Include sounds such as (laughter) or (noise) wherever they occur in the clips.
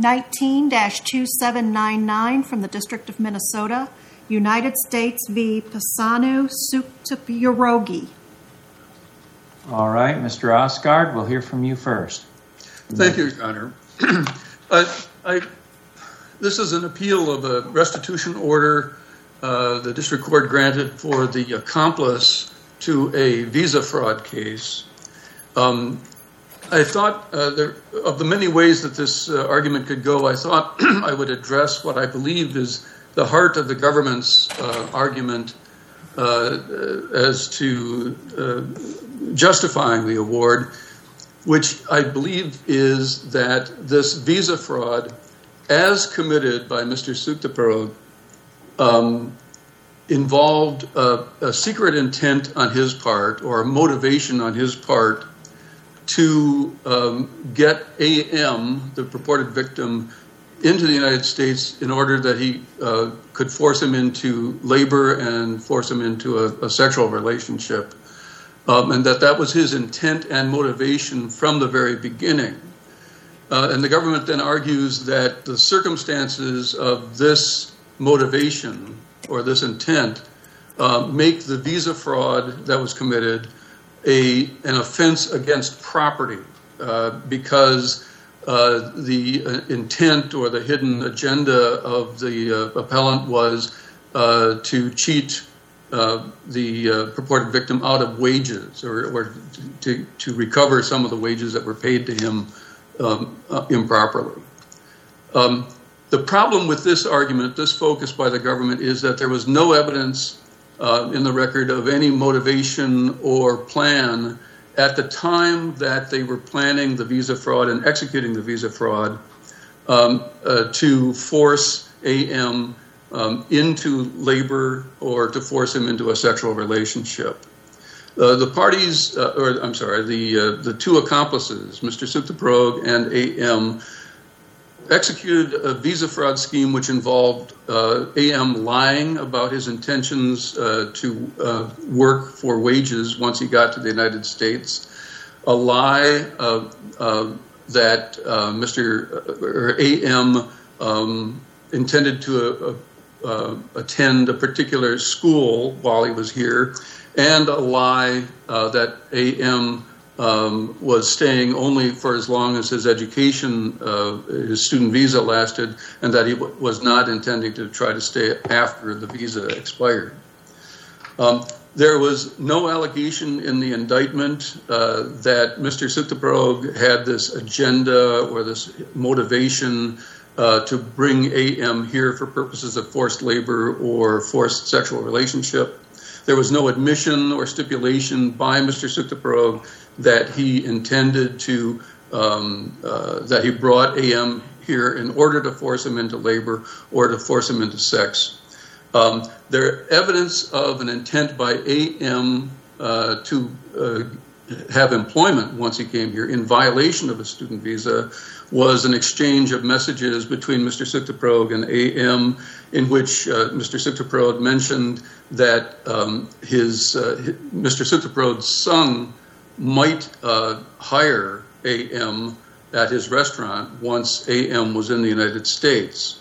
19-2799 from the District of Minnesota, United States v. Pisanu Sukhtipyaroge. All right, Mr. Osgaard, we'll hear from you first. Thank you, Your Honor. (clears throat) This is an appeal of a restitution order uh, the district court granted for the accomplice to a visa fraud case. Um, I thought uh, of the many ways that this uh, argument could go, I thought (clears throat) I would address what I believe is the heart of the government's uh, argument as to justifying the award, which I believe is that this visa fraud, as committed by Mr. Sukhtipyaroge, um, involved a secret intent on his part or a motivation on his part to um, get A.M., the purported victim, into the United States in order that he uh, could force him into labor and force him into a sexual relationship, um, and that that was his intent and motivation from the very beginning. Uh, and the government then argues that the circumstances of this motivation or this intent uh, make the visa fraud that was committed an offense against property uh, because uh, the uh, intent or the hidden agenda of the appellant was to cheat the purported victim out of wages or or to recover some of the wages that were paid to him um, improperly. Um, the problem with this argument, this focus by the government, is that there was no evidence Uh, in the record of any motivation or plan at the time that they were planning the visa fraud and executing the visa fraud um, uh, to force A.M. Um, into labor or to force him into a sexual relationship. Uh, the parties, or I'm sorry, the the two accomplices, Mr. Sukhtipyaroge and A.M., executed a visa fraud scheme which involved uh, A.M. lying about his intentions uh, to uh, work for wages once he got to the United States, a lie that Mr. or A.M. Um, intended to attend a particular school while he was here, and a lie that A.M. Um, was staying only for as long as his education, uh, his student visa lasted, and that he was not intending to try to stay after the visa expired. Um, there was no allegation in the indictment uh, that Mr. Sukhtipyaroge had this agenda or this motivation uh, to bring A.M. here for purposes of forced labor or forced sexual relationship. There was no admission or stipulation by Mr. Sukhtipyaroge that he intended to, um, uh, that he brought A.M. here in order to force him into labor or to force him into sex. Um, there evidence of an intent by A.M. Uh, to uh, have employment once he came here in violation of a student visa was an exchange of messages between Mr. Sukhtipyaroge and A.M. in which Mr. Sukhtipyaroge mentioned that um, his uh, Mr. Sukhtipyaroge's son might uh, hire A.M. at his restaurant once A.M. was in the United States.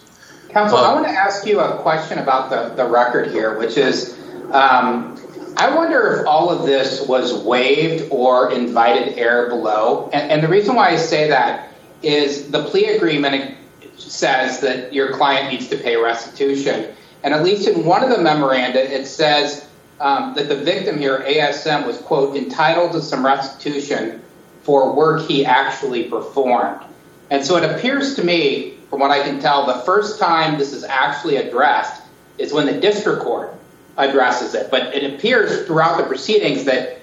Counsel, uh, I want to ask you a question about the the record here, which is, um, I wonder if all of this was waived or invited error below, and the reason why I say that is the plea agreement says that your client needs to pay restitution, and at least in one of the memoranda, it says um, that the victim here, A.S.M., was, quote, entitled to some restitution for work he actually performed. And so it appears to me, from what I can tell, the first time this is actually addressed is when the district court addresses it, but it appears throughout the proceedings that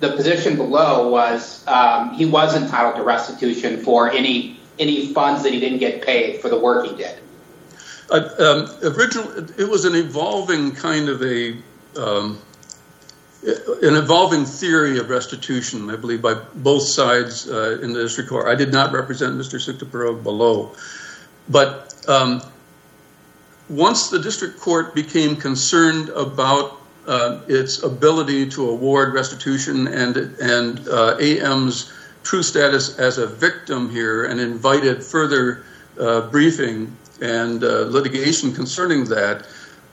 the position below was um, he was entitled to restitution for any funds that he didn't get paid for the work he did. Uh, um, Originally, it was an evolving kind of a, um, an evolving theory of restitution, I believe, by both sides uh, in the district court. I did not represent Mr. Sukhtipyaroge below, but um, once the district court became concerned about uh, its ability to award restitution and A.M.'s true status as a victim here and invited further briefing and uh, litigation concerning that.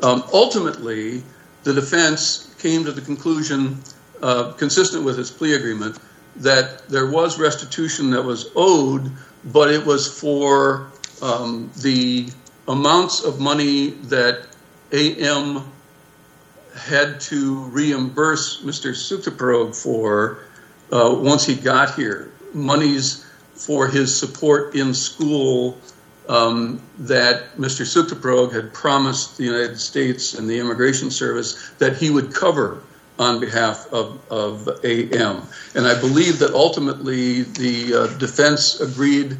Um, ultimately, the defense came to the conclusion, uh, consistent with its plea agreement, that there was restitution that was owed, but it was for um, the amounts of money that AM had to reimburse Mr. Suktoprog for uh, once he got here. Monies for his support in school Um, that Mr. Suktoprog had promised the United States and the Immigration Service that he would cover on behalf of AM. And I believe that ultimately the uh, defense agreed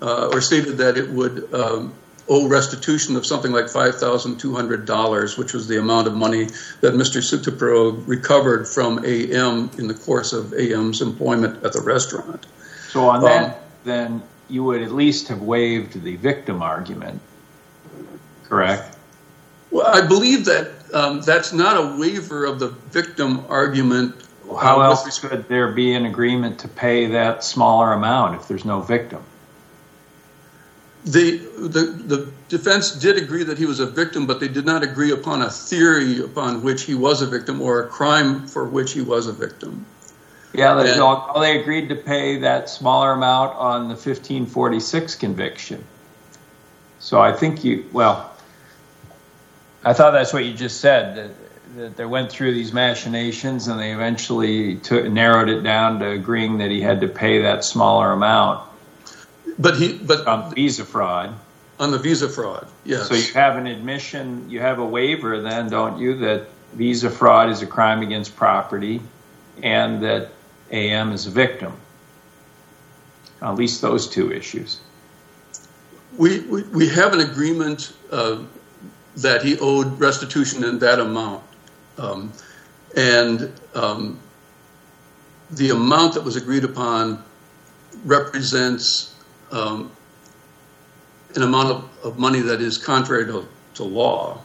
uh, or stated that it would um, owe restitution of something like $5,200, which was the amount of money that Mr. Suktoprog recovered from AM in the course of AM's employment at the restaurant. So on that, um, then you would at least have waived the victim argument, correct? Well, I believe that um, that's not a waiver of the victim argument. How um, else could there be an agreement to pay that smaller amount if there's no victim? The defense did agree that he was a victim, but they did not agree upon a theory upon which he was a victim or a crime for which he was a victim. Yeah, they agreed to pay that smaller amount on the 1546 conviction. So I think you, well, I thought that's what you just said, that that they went through these machinations and they eventually narrowed it down to agreeing that he had to pay that smaller amount But he, but on visa fraud. On the visa fraud, yes. So you have an admission, you have a waiver then, don't you, that visa fraud is a crime against property and that AM is a victim, at least those two issues. We have an agreement uh, that he owed restitution in that amount. Um, and um, the amount that was agreed upon represents um, an amount of money that is contrary to law.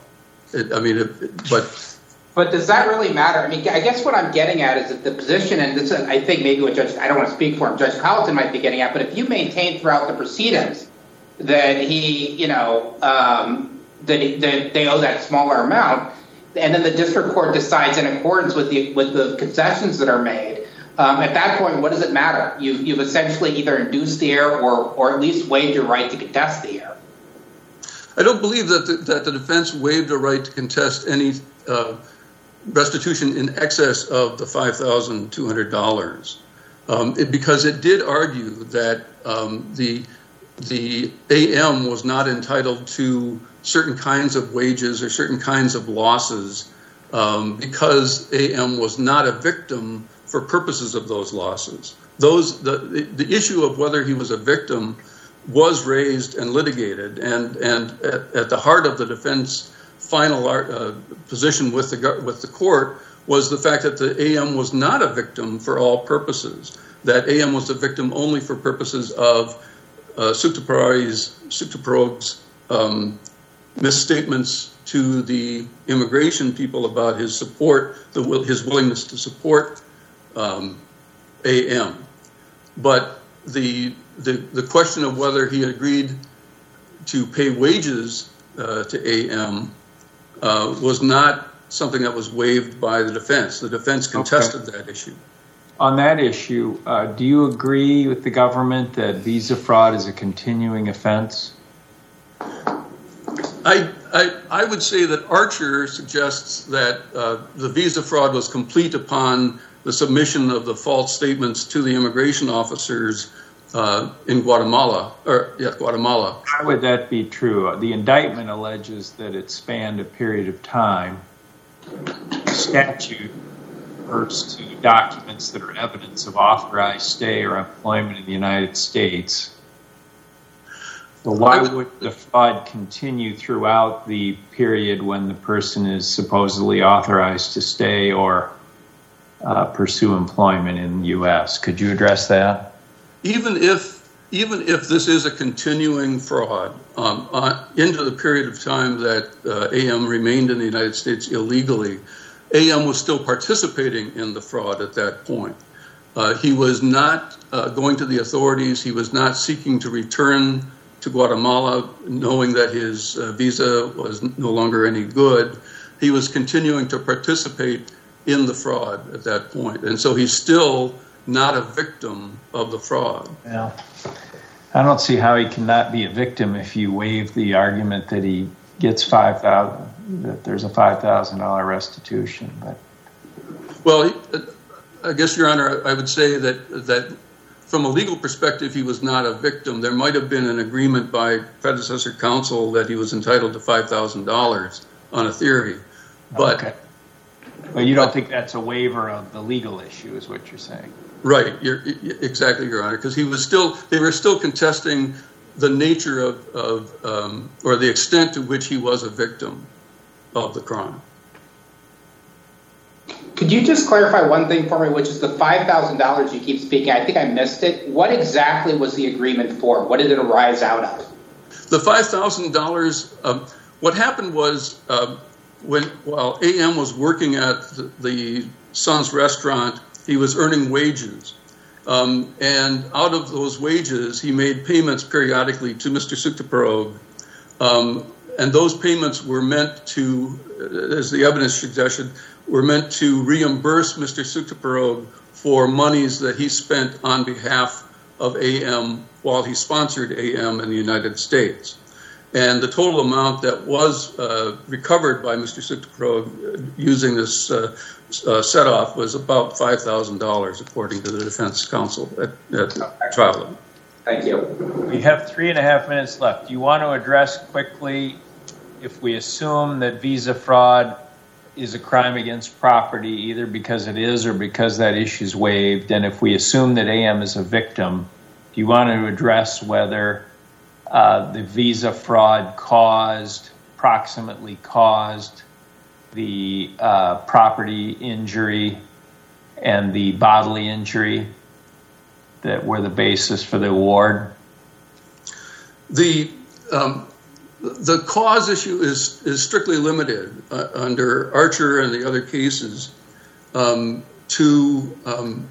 I mean, but does that really matter? I mean, I guess what I'm getting at is that the position, and this, I think maybe what Judge, I don't want to speak for him, Judge Colleton might be getting at, but if you maintain throughout the proceedings that he, you know, um, that that they owe that smaller amount, and then the district court decides in accordance with the with the concessions that are made, um, at that point, what does it matter? You've essentially either induced the error or or at least waived your right to contest the error. I don't believe that the defense waived a right to contest any uh, restitution in excess of the $5,200 um, because it did argue that um, the AM was not entitled to certain kinds of wages or certain kinds of losses um, because AM was not a victim for purposes of those losses. The issue of whether he was a victim was raised and litigated, and at the heart of the defense final uh, position with the court was the fact that the AM was not a victim for all purposes, that AM was a victim only for purposes of uh, Suktoprog's um, misstatements to the immigration people about his support, his willingness to support um, AM. But the question of whether he agreed to pay wages uh, to AM Uh, was not something that was waived by the defense. The defense contested that issue. On that issue, uh, do you agree with the government that visa fraud is a continuing offense? I would say that Archer suggests that uh, the visa fraud was complete upon the submission of the false statements to the immigration officers Uh, in Guatemala. Or yeah, Guatemala. How would that be true? The indictment alleges that it spanned a period of time. Statute refers to documents that are evidence of authorized stay or employment in the United States. Why would the fraud continue throughout the period when the person is supposedly authorized to stay or uh, pursue employment in the U.S.? Could you address that? Even if even if this is a continuing fraud um, uh, into the period of time that uh, AM remained in the United States illegally, AM was still participating in the fraud at that point. Uh, he was not going to the authorities. He was not seeking to return to Guatemala, knowing that his visa was no longer any good, he was continuing to participate in the fraud at that point. And so he's still not a victim of the fraud. Yeah. I don't see how he cannot be a victim if you waive the argument that he gets 5000 that there's a $5,000 restitution. But Well, I guess, Your Honor, I would say that that from a legal perspective, he was not a victim. There might have been an agreement by predecessor counsel that he was entitled to $5,000 on a theory. But okay. But you don't think that's a waiver of the legal issue is what you're saying? Right. You're exactly, Your Honor, because he was still they were still contesting the nature of, of um, or the extent to which he was a victim of the crime. Could you just clarify one thing for me, which is the $5,000 you keep speaking? I think I missed it. What exactly was the agreement for? What did it arise out of? The $5,000, um, what happened was uh, when while AM was working at the, the Son's restaurant, he was earning wages. Um, and out of those wages, he made payments periodically to Mr. Sukhtipyaroge. Um, and those payments were meant to, as the evidence suggested, were meant to reimburse Mr. Sukhtipyaroge for monies that he spent on behalf of AM while he sponsored AM in the United States. And the total amount that was uh, recovered by Mr. Sukhtipyaroge using this uh, uh, set off was about $5,000, according to the defense counsel at, at trial. Thank you. We have three and a half minutes left. Do you want to address quickly if we assume that visa fraud is a crime against property, either because it is or because that issue is waived, and if we assume that AM is a victim, do you want to address whether the visa fraud caused, approximately caused, the uh, property injury and the bodily injury that were the basis for the award? The um, the cause issue is is strictly limited uh, under Archer and the other cases um, to um,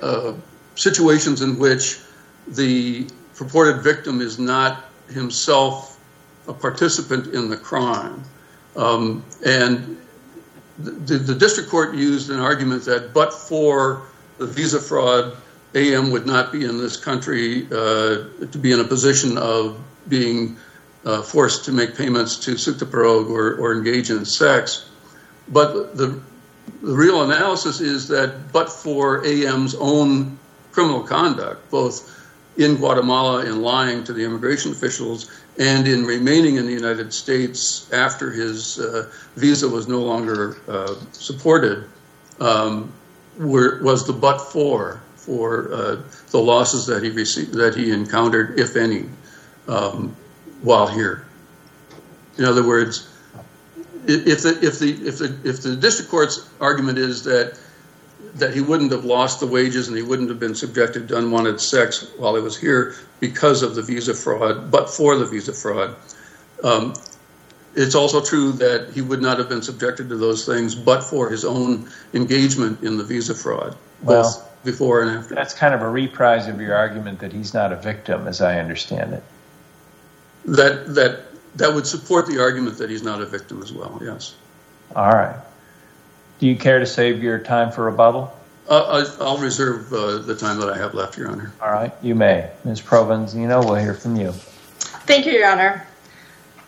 uh, situations in which the purported victim is not himself a participant in the crime. Um, and the, the district court used an argument that but for the visa fraud, AM would not be in this country uh, to be in a position of being uh, forced to make payments to Sukhtipyaroge or, or engage in sex. But the, the real analysis is that but for AM's own criminal conduct, both in Guatemala in lying to the immigration officials and in remaining in the United States after his uh, visa was no longer uh, supported, um, were, was the but for for uh, the losses that he received that he encountered, if any, um, while here. In other words, if the if the if the if the district court's argument is that that he wouldn't have lost the wages and he wouldn't have been subjected to unwanted sex while he was here because of the visa fraud, but for the visa fraud. Um, it's also true that he would not have been subjected to those things but for his own engagement in the visa fraud, both well, before and after. That's kind of a reprise of your argument that he's not a victim, as I understand it. That that that would support the argument that he's not a victim as well. Yes. All right. Do you care to save your time for rebuttal? Uh, I'll reserve uh, the time that I have left, Your Honor. All right, you may. Ms. Provenzino, we'll hear from you. Thank you, Your Honor.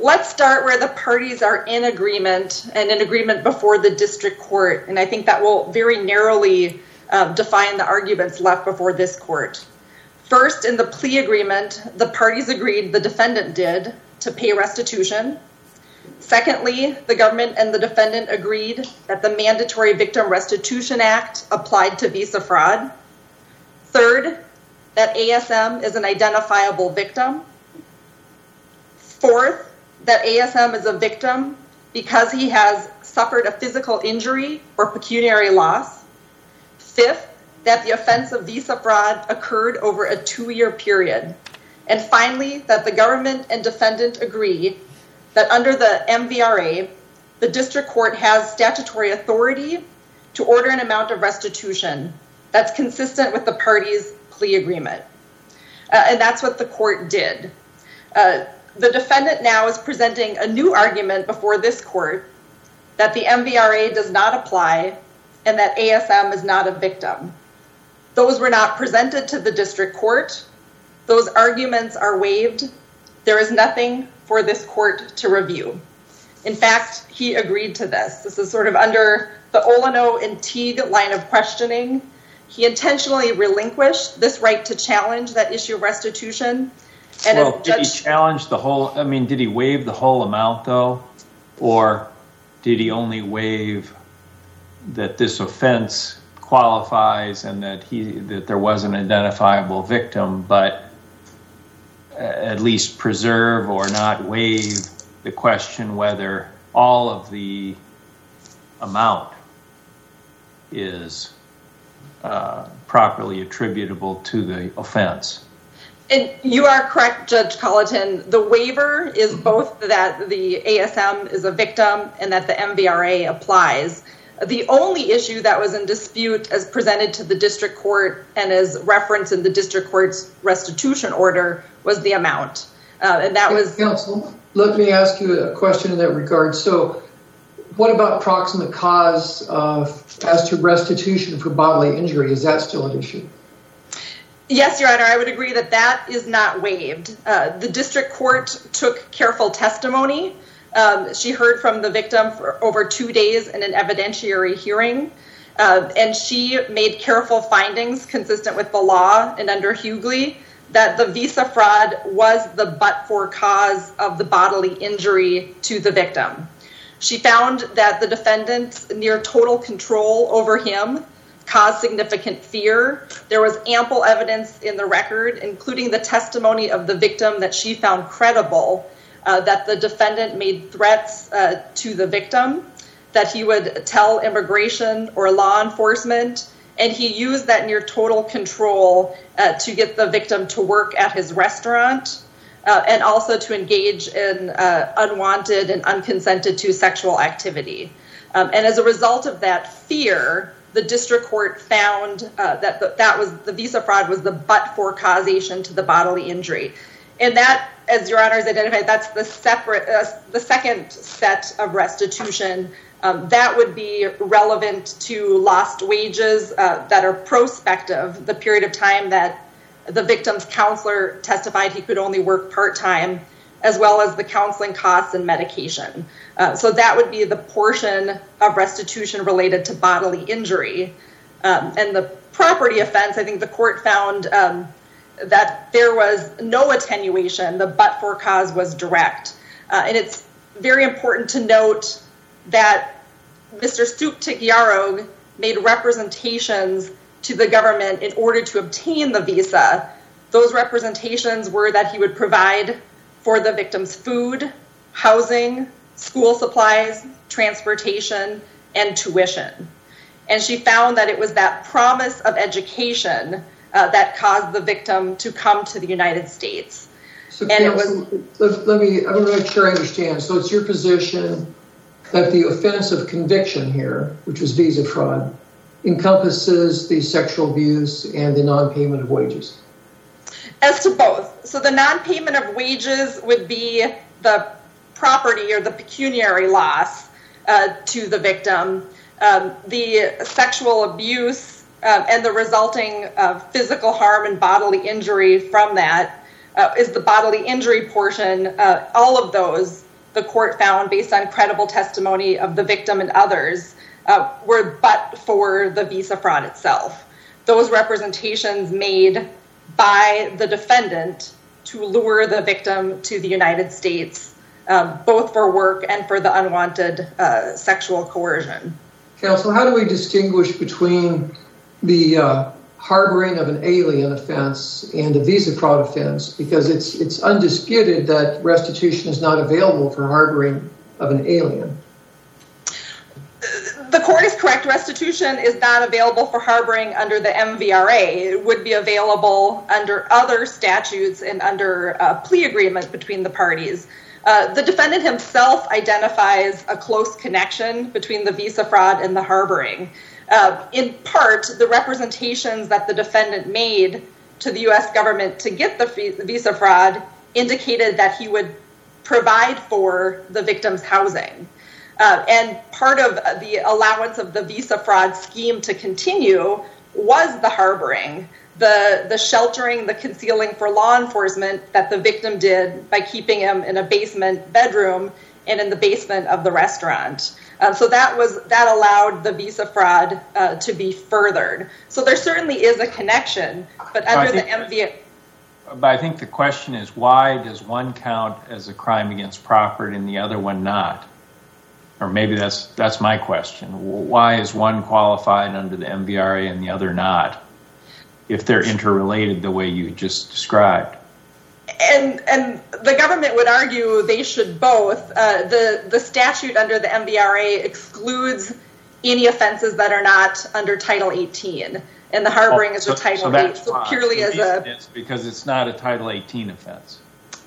Let's start where the parties are in agreement and in agreement before the district court. And I think that will very narrowly uh, define the arguments left before this court. First, in the plea agreement, the parties agreed, the defendant did, to pay restitution. Secondly, the government and the defendant agreed that the Mandatory Victim Restitution Act applied to visa fraud. Third, that ASM is an identifiable victim. Fourth, that ASM is a victim because he has suffered a physical injury or pecuniary loss. Fifth, that the offense of visa fraud occurred over a two-year period. And finally, that the government and defendant agree that under the MVRA, the district court has statutory authority to order an amount of restitution that's consistent with the parties' plea agreement. Uh, and that's what the court did. The defendant now is presenting a new argument before this court that the MVRA does not apply and that ASM is not a victim. Those were not presented to the district court. Those arguments are waived. There is nothing for this court to review. In fact, he agreed to this. This is sort of under the Olano and Teague line of questioning. He intentionally relinquished this right to challenge that issue of restitution. Well, did he challenge the whole, I mean, did he waive the whole amount though? Or did he only waive that this offense qualifies and that he that there was an identifiable victim, but at least preserve or not waive the question whether all of the amount is uh, properly attributable to the offense? You are correct, Judge Colleton. The waiver is both that the ASM is a victim and that the MVRA applies. The only issue that was in dispute as presented to the district court and as referenced in the district court's restitution order was the amount. Uh, and that was... Counsel, let me ask you a question in that regard. So what about proximate cause uh, as to restitution for bodily injury? Is that still an issue? Yes, Your Honor. I would agree that that is not waived. Uh, the district court took careful testimony. Um, she heard from the victim for over two days in an evidentiary hearing. Um, and she made careful findings consistent with the law and under Hughey that the visa fraud was the but-for cause of the bodily injury to the victim. She found that the defendant's near total control over him caused significant fear. There was ample evidence in the record, including the testimony of the victim that she found credible, Uh, that the defendant made threats uh, to the victim, that he would tell immigration or law enforcement, and he used that near total control uh, to get the victim to work at his restaurant and also to engage in unwanted and unconsented to sexual activity. Um, and as a result of that fear, the district court found that the, that was the visa fraud was the but-for causation to the bodily injury. And that, as Your Honor has identified, that's the uh, second set of restitution. Um, that would be relevant to lost wages uh, that are prospective, the period of time that the victim's counselor testified he could only work part-time, as well as the counseling costs and medication. Uh, so that would be the portion of restitution related to bodily injury. Um, and the property offense, I think the court found um, that there was no attenuation. The but-for cause was direct. Uh, and it's very important to note that Mr. Sukhtipyaroge made representations to the government in order to obtain the visa. Those representations were that he would provide for the victim's food, housing, school supplies, transportation, and tuition. And she found that it was that promise of education Uh, that caused the victim to come to the United States. So let me, I'm not make sure I understand. So it's your position that the offense of conviction here, which was visa fraud, encompasses the sexual abuse and the non-payment of wages? As to both. So the non-payment of wages would be the property or the pecuniary loss uh, to the victim. Um, the sexual abuse Um, and the resulting uh, physical harm and bodily injury from that uh, is the bodily injury portion. Uh, all of those, the court found, based on credible testimony of the victim and others, were but for the visa fraud itself. Those representations made by the defendant to lure the victim to the United States, um, both for work and for the unwanted sexual coercion. Counsel, how do we distinguish between the uh, harboring of an alien offense and a visa fraud offense? Because it's it's undisputed that restitution is not available for harboring of an alien. The court is correct. Restitution is not available for harboring under the MVRA. It would be available under other statutes and under a plea agreement between the parties. Uh, the defendant himself identifies a close connection between the visa fraud and the harboring. In part, the representations that the defendant made to the U.S. government to get the visa fraud indicated that he would provide for the victim's housing. Uh, and part of the allowance of the visa fraud scheme to continue was the harboring, the sheltering, the concealing for law enforcement that the victim did by keeping him in a basement bedroom and in the basement of the restaurant. Um, so that was that allowed the visa fraud uh, to be furthered. So there certainly is a connection. But under the MVA. But I think the question is, why does one count as a crime against property and the other one not? Or maybe that's that's my question. Why is one qualified under the MVRA and the other not, if they're interrelated the way you just described? And the government would argue they should both. Uh, the statute under the MVRA excludes any offenses that are not under Title 18. And the harboring is a oh, Title 8. So purely as a Because it's not a Title 18 offense.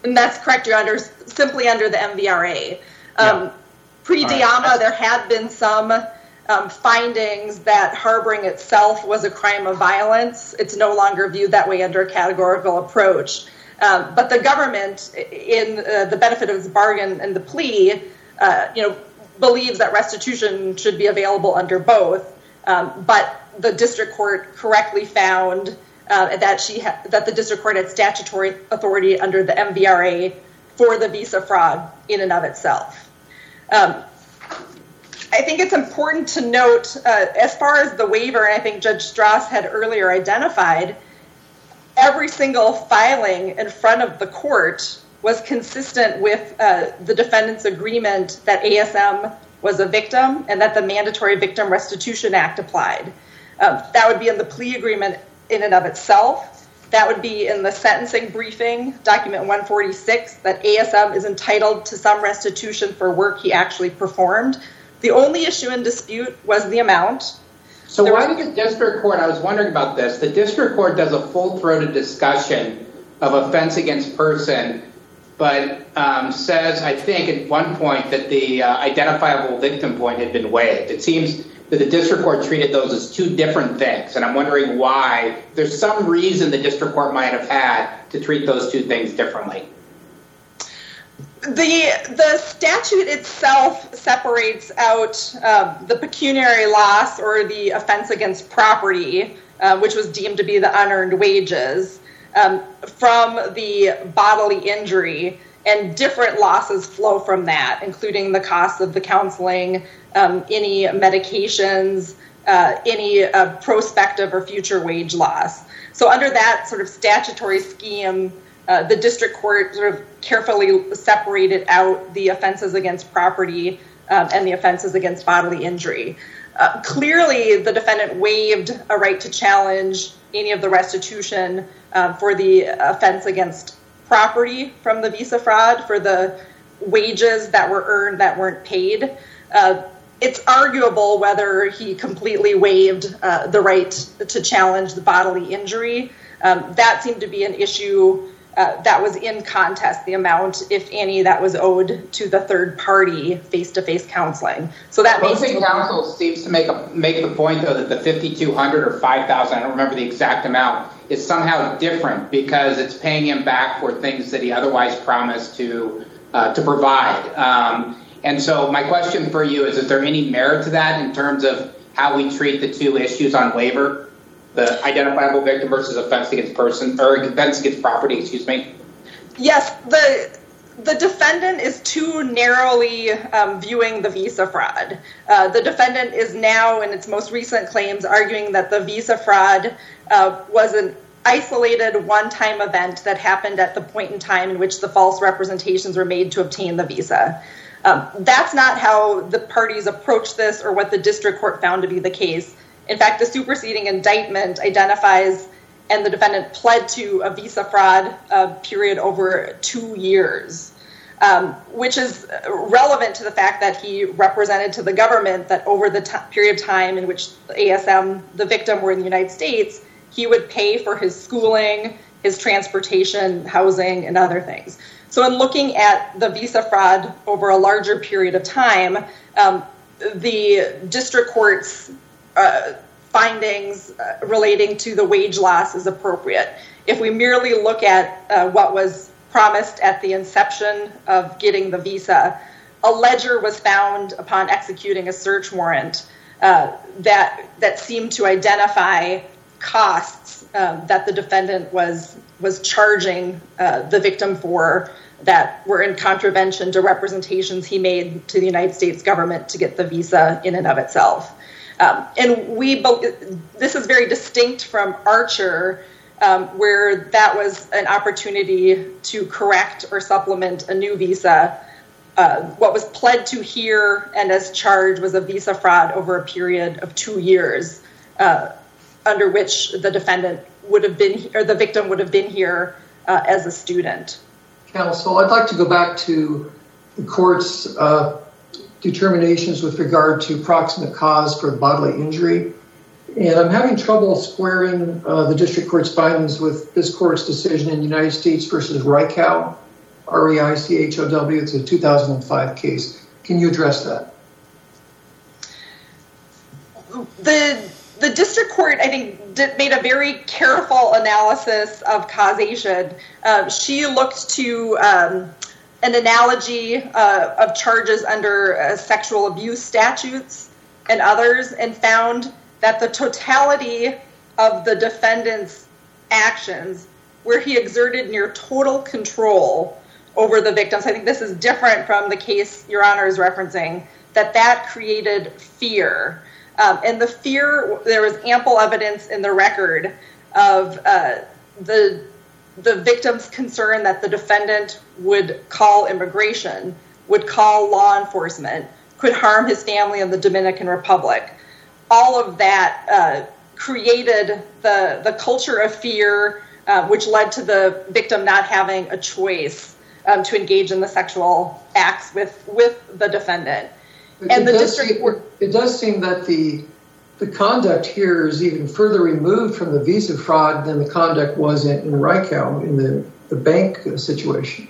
And that's correct, Your Honor, simply under the MVRA. Um, Pre-Dimaya, there had been some um, findings that harboring itself was a crime of violence. It's no longer viewed that way under a categorical approach. Uh, but the government, in uh, the benefit of the bargain and the plea, uh, believes that restitution should be available under both. Um, but the district court correctly found that the district court had statutory authority under the MVRA for the visa fraud in and of itself. Um, I think it's important to note, as far as the waiver, I think Judge Stras had earlier identified, every single filing in front of the court was consistent with uh, the defendant's agreement that ASM was a victim and that the Mandatory Victim Restitution Act applied. Um, that would be in the plea agreement in and of itself. That would be in the sentencing briefing, document 146, that ASM is entitled to some restitution for work he actually performed. The only issue in dispute was the amount. So why did the district court, I was wondering about this, the district court does a full-throated discussion of offense against person, but um, says, I think, at one point that the uh, identifiable victim point had been waived. It seems that the district court treated those as two different things. And I'm wondering why. There's some reason the district court might have had to treat those two things differently. The the statute itself separates out um, the pecuniary loss or the offense against property, uh, which was deemed to be the unearned wages, um, from the bodily injury. And different losses flow from that, including the cost of the counseling, um, any medications, uh, any uh, prospective or future wage loss. So under that sort of statutory scheme, Uh, the district court sort of carefully separated out the offenses against property um, and the offenses against bodily injury. Uh, clearly, the defendant waived a right to challenge any of the restitution um, for the offense against property from the visa fraud for the wages that were earned that weren't paid. Uh, it's arguable whether he completely waived the right to challenge the bodily injury. Um, that seemed to be an issue Uh, that was in contest, the amount, if any, that was owed to the third party face-to-face counseling. So that makes- Opposing counsel seems to make the point, though, that the 5,200 or 5,000, I don't remember the exact amount, is somehow different because it's paying him back for things that he otherwise promised to uh, provide. Um, and so my question for you is, is there any merit to that in terms of how we treat the two issues on waiver, the identifiable victim versus offense against person or offense against property? Excuse me? Yes, the the defendant is too narrowly um, viewing the visa fraud. Uh, the defendant is now, in its most recent claims, arguing that the visa fraud uh, was an isolated one-time event that happened at the point in time in which the false representations were made to obtain the visa. Um, that's not how the parties approached this or what the district court found to be the case. In fact, the superseding indictment identifies and the defendant pled to a visa fraud uh, period over two years, um, which is relevant to the fact that he represented to the government that over the period of time in which ASM, the victim, were in the United States, he would pay for his schooling, his transportation, housing, and other things. So in looking at the visa fraud over a larger period of time, um, the district court's Uh, findings uh, relating to the wage loss is appropriate. If we merely look at uh, what was promised at the inception of getting the visa, a ledger was found upon executing a search warrant that seemed to identify costs that the defendant was charging the victim for that were in contravention to representations he made to the United States government to get the visa in and of itself. Um, this is very distinct from Archer, um, where that was an opportunity to correct or supplement a new visa. Uh, what was pled to here and as charged was a visa fraud over a period of two years, uh, under which the defendant would have been or the victim would have been here uh, as a student. Counsel, I'd like to go back to the court's determinations with regard to proximate cause for bodily injury. And I'm having trouble squaring uh, the district court's findings with this court's decision in United States versus Reichow, R-E-I-C-H-O-W. It's a 2005 case. Can you address that? The district court, I think, made a very careful analysis of causation. Uh, she looked to um, an analogy uh, of charges under uh, sexual abuse statutes and others and found that the totality of the defendant's actions, where he exerted near total control over the victims, I think this is different from the case Your Honor is referencing, that that created fear. Um, and the fear, there was ample evidence in the record of uh, the victim's concern that the defendant would call immigration, would call law enforcement, could harm his family in the Dominican Republic. All of that uh, created the culture of fear, uh, which led to the victim not having a choice um, to engage in the sexual acts with the defendant. And the district it does seem that the conduct here is even further removed from the visa fraud than the conduct was in Reichow in the the bank uh, situation.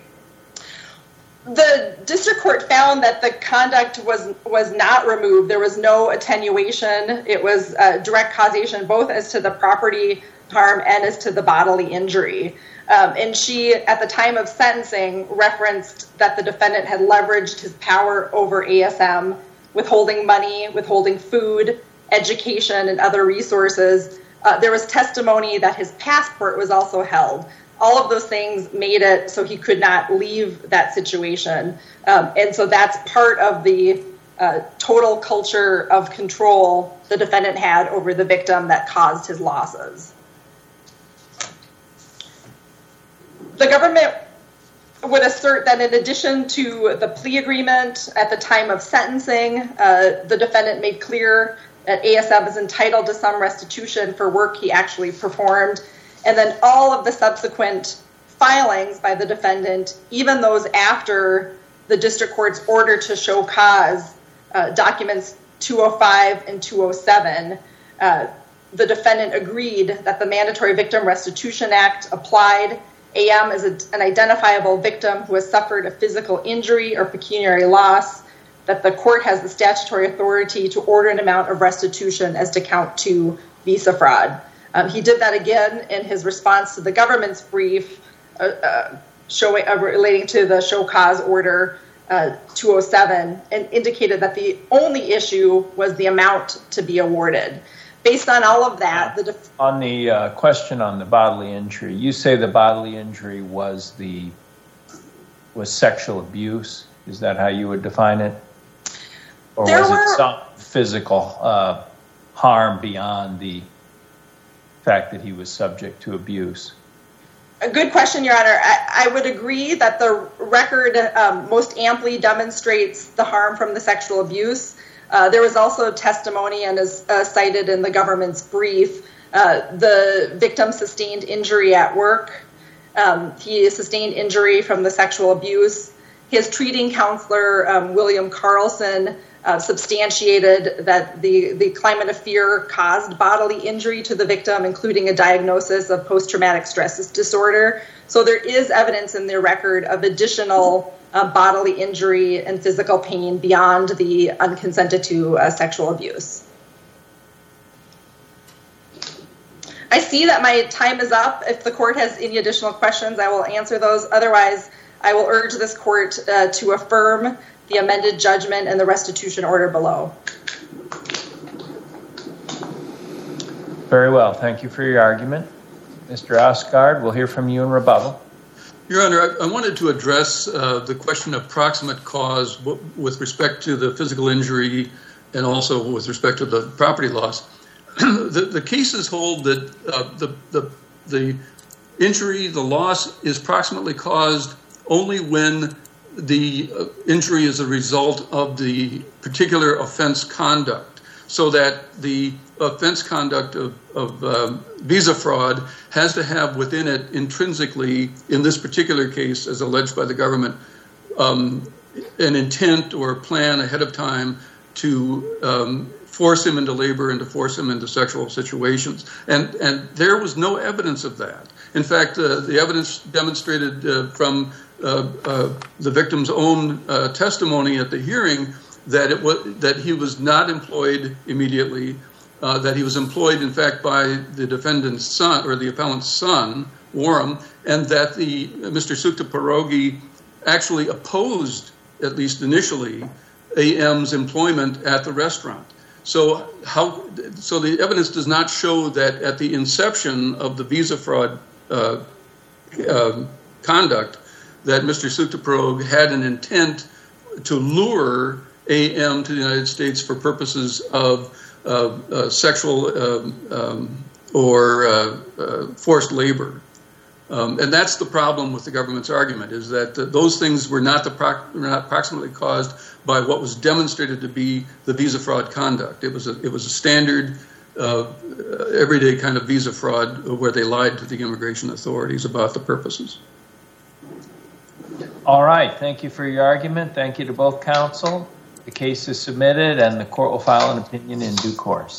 The district court found that the conduct was not removed. There was no attenuation. It was uh, direct causation, both as to the property harm and as to the bodily injury. Um, and she, at the time of sentencing, referenced that the defendant had leveraged his power over ASM, withholding money, withholding food, education, and other resources. Uh, there was testimony that his passport was also held. All of those things made it so he could not leave that situation. Um, and so that's part of the uh, total culture of control the defendant had over the victim that caused his losses. The government would assert that in addition to the plea agreement at the time of sentencing, uh, the defendant made clear that ASM is entitled to some restitution for work he actually performed. And then all of the subsequent filings by the defendant, even those after the district court's order to show cause, uh, documents 205 and 207, uh, the defendant agreed that the Mandatory Victim Restitution Act applied. AM is an identifiable victim who has suffered a physical injury or pecuniary loss, that the court has the statutory authority to order an amount of restitution as to count two visa fraud. Um, he did that again in his response to the government's brief uh, uh, uh, relating to the show cause order 207 and indicated that the only issue was the amount to be awarded. Based on all of that... On the question on the bodily injury, you say the bodily injury was sexual abuse. Is that how you would define it? Or was it some physical uh, harm beyond the fact that he was subject to abuse? A good question, Your Honor. I would agree that the record um, most amply demonstrates the harm from the sexual abuse. Uh, there was also testimony and as uh, cited in the government's brief, the victim sustained injury at work. Um, he sustained injury from the sexual abuse. His treating counselor, um, William Carlson, Uh, substantiated that the climate of fear caused bodily injury to the victim, including a diagnosis of post-traumatic stress disorder. So there is evidence in their record of additional uh, bodily injury and physical pain beyond the unconsented to uh, sexual abuse. I see that my time is up. If the court has any additional questions, I will answer those. Otherwise, I will urge this court uh, to affirm the amended judgment and the restitution order below. Very well. Thank you for your argument. Mr. Osgard, we'll hear from you in rebuttal. Your Honor, I, I wanted to address uh, the question of proximate cause with respect to the physical injury and also with respect to the property loss. (clears throat) the, the, cases hold that uh, the, the, the injury, the loss, is proximately caused only when the uh, injury is a result of the particular offense conduct, so that the offense conduct of, of um, visa fraud has to have within it intrinsically, in this particular case, as alleged by the government, um, an intent or a plan ahead of time to um, force him into labor and to force him into sexual situations. And, and there was no evidence of that. In fact, uh, the evidence demonstrated uh, from uh, uh the victim's own uh, testimony at the hearing that it was that he was not employed immediately, uh, that he was employed, in fact, by the defendant's son or the appellant's son, Warren, and that the Mr. Sukhtipyaroge actually opposed, at least initially, AM's employment at the restaurant. So how? So the evidence does not show that at the inception of the visa fraud uh, uh, conduct, that Mr. Sukta had an intent to lure AM to the United States for purposes of uh, sexual um, um or uh, uh, forced labor. Um, and that's the problem with the government's argument is that those things were not, the were not approximately caused by what was demonstrated to be the visa fraud conduct. It was a, it was a standard, everyday kind of visa fraud where they lied to the immigration authorities about the purposes. All right. Thank you for your argument. Thank you to both counsel. The case is submitted and the court will file an opinion in due course.